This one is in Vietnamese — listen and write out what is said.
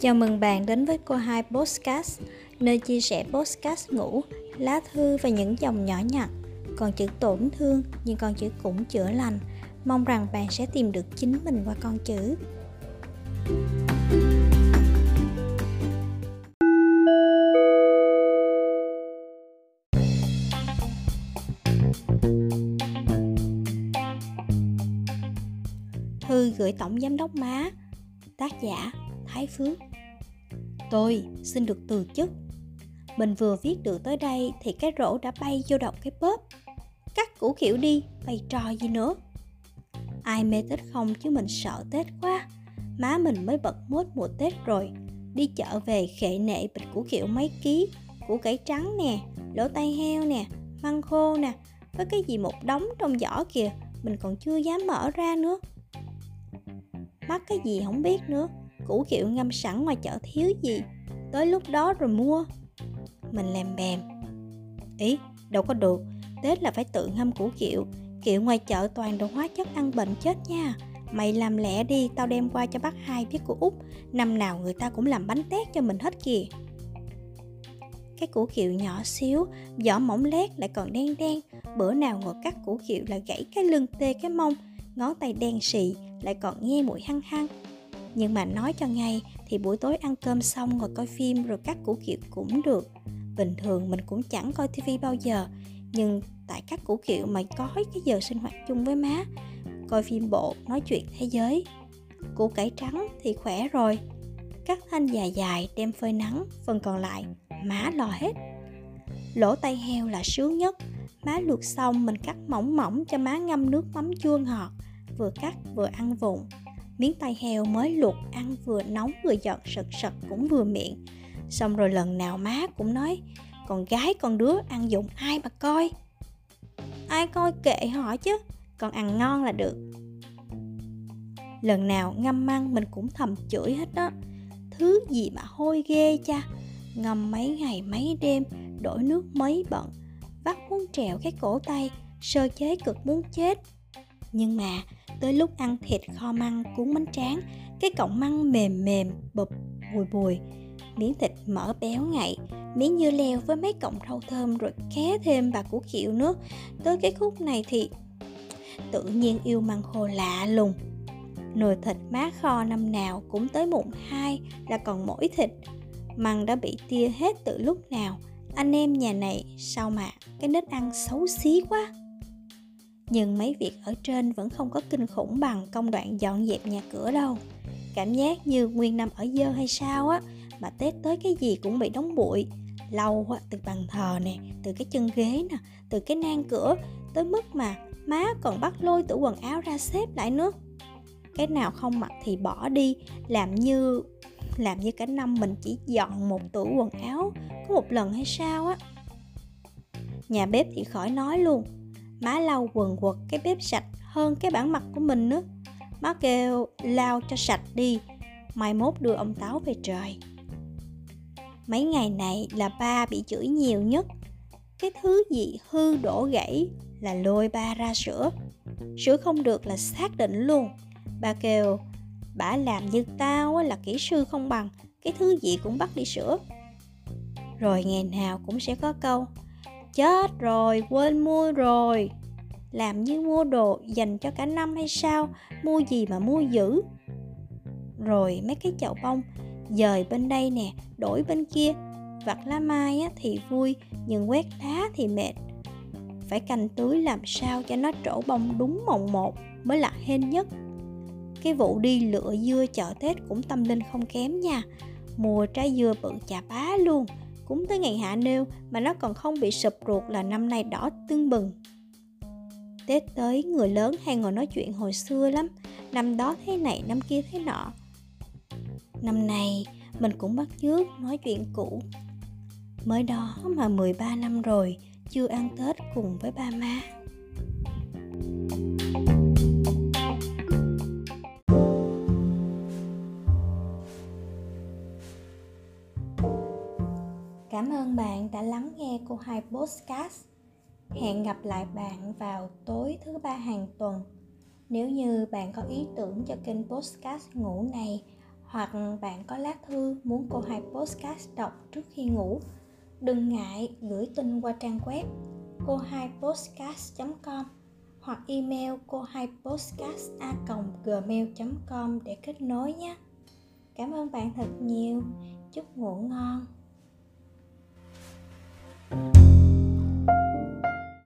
Chào mừng bạn đến với cô hai Postcast, nơi chia sẻ postcast ngủ, lá thư và những dòng nhỏ nhặt. Còn chữ tổn thương nhưng con chữ cũng chữa lành. Mong rằng bạn sẽ tìm được chính mình qua con chữ. Thư gửi Tổng Giám đốc Má Tác giả Thái Phước Tôi xin được từ chức. Mình vừa viết được tới đây thì cái rổ đã bay vô động cái bóp. Cắt củ kiểu đi, bày trò gì nữa? Ai mê Tết không chứ mình sợ Tết quá. Má mình mới bật mốt mùa Tết rồi. Đi chợ về khệ nệ bịch củ kiểu mấy ký Củ cải trắng nè, lỗ tay heo nè, măng khô nè Với cái gì một đống trong giỏ kìa Mình còn chưa dám mở ra nữa. Mắc cái gì không biết nữa củ kiệu ngâm sẵn ngoài chợ thiếu gì. Tới lúc đó rồi mua. Mình làm bèm. Ý, đâu có được. Tết là phải tự ngâm củ kiệu. Kiệu ngoài chợ toàn đồ hóa chất ăn bệnh chết nha. Mày làm lẹ đi, tao đem qua cho bác hai biết của út. Năm nào người ta cũng làm bánh tét cho mình hết kìa. Cái củ kiệu nhỏ xíu, vỏ mỏng lét lại còn đen đen. Bữa nào ngồi cắt củ kiệu là gãy cái lưng tê cái mông. Ngón tay đen xì, lại còn nghe mũi hăng hăng nhưng mà nói cho ngay, thì buổi tối ăn cơm xong ngồi coi phim rồi cắt củ kiệu cũng được. Bình thường mình cũng chẳng coi tivi bao giờ, nhưng tại các củ kiệu mà có cái giờ sinh hoạt chung với má, coi phim bộ, nói chuyện thế giới. Củ cải trắng thì khỏe rồi, cắt thanh dài dài, đem phơi nắng, phần còn lại má lo hết. Lỗ tay heo là sướng nhất, má luộc xong mình cắt mỏng mỏng cho má ngâm nước mắm chua ngọt, vừa cắt vừa ăn vụng miếng tay heo mới luộc, ăn vừa nóng vừa giọt sật sật cũng vừa miệng. Xong rồi lần nào má cũng nói, con gái, con đứa, ăn dụng ai mà coi? Ai coi kệ họ chứ, còn ăn ngon là được. Lần nào ngâm măng mình cũng thầm chửi hết đó. Thứ gì mà hôi ghê cha, ngâm mấy ngày mấy đêm, đổi nước mấy bận, vắt muốn trèo cái cổ tay, sơ chế cực muốn chết. Nhưng mà tới lúc ăn thịt kho măng, cuốn bánh tráng, cái cọng măng mềm mềm, bụp, bùi bùi. Miếng thịt mỡ béo ngậy, miếng dưa leo với mấy cọng rau thơm rồi ké thêm bà củ kiệu nước. Tới cái khúc này thì tự nhiên yêu măng khô lạ lùng. Nồi thịt má kho năm nào cũng tới mụn hai là còn mỗi thịt. Măng đã bị tia hết từ lúc nào. Anh em nhà này, sao mà cái nết ăn xấu xí quá nhưng mấy việc ở trên vẫn không có kinh khủng bằng công đoạn dọn dẹp nhà cửa đâu. Cảm giác như nguyên năm ở dơ hay sao á, mà tết tới cái gì cũng bị đóng bụi. Lâu á từ bàn thờ nè, từ cái chân ghế nè, từ cái nang cửa, tới mức mà má còn bắt lôi tủ quần áo ra xếp lại nữa. Cái nào không mặc thì bỏ đi, làm như làm như cả năm mình chỉ dọn một tủ quần áo có một lần hay sao á. Nhà bếp thì khỏi nói luôn má lau quần quật cái bếp sạch hơn cái bản mặt của mình nữa. Má kêu lau cho sạch đi, mai mốt đưa ông táo về trời. Mấy ngày này là ba bị chửi nhiều nhất. Cái thứ gì hư đổ gãy là lôi ba ra sửa sửa không được là xác định luôn. Ba kêu, bả làm như tao là kỹ sư không bằng, cái thứ gì cũng bắt đi sửa rồi ngày nào cũng sẽ có câu chết rồi quên mua rồi. Làm như mua đồ dành cho cả năm hay sao? Mua gì mà mua dữ? Rồi mấy cái chậu bông dời bên đây nè đổi bên kia. Vặt lá mai á, thì vui nhưng quét lá thì mệt. Phải canh tưới làm sao cho nó trổ bông đúng mồng một mới là hên nhất. Cái vụ đi lựa dưa chợ tết cũng tâm linh không kém nha. Mùa trái dưa bự chà bá luôn cũng tới ngày hạ nêu mà nó còn không bị sụp ruột là năm nay đỏ tưng bừng. Tết tới, người lớn hay ngồi nói chuyện hồi xưa lắm. Năm đó thế này, năm kia thế nọ. Năm nay, mình cũng bắt chước nói chuyện cũ. Mới đó mà 13 năm rồi, Chưa ăn Tết cùng với ba má. Cảm ơn bạn đã lắng nghe cô hai podcast. Hẹn gặp lại bạn vào tối thứ ba hàng tuần. Nếu như bạn có ý tưởng cho kênh podcast ngủ này, hoặc bạn có lá thư muốn cô hai podcast đọc trước khi ngủ, đừng ngại gửi tin qua trang web cô hai podcast.com hoặc email cô hai podcast a gmail com để kết nối nhé cảm ơn bạn thật nhiều chúc ngủ ngon you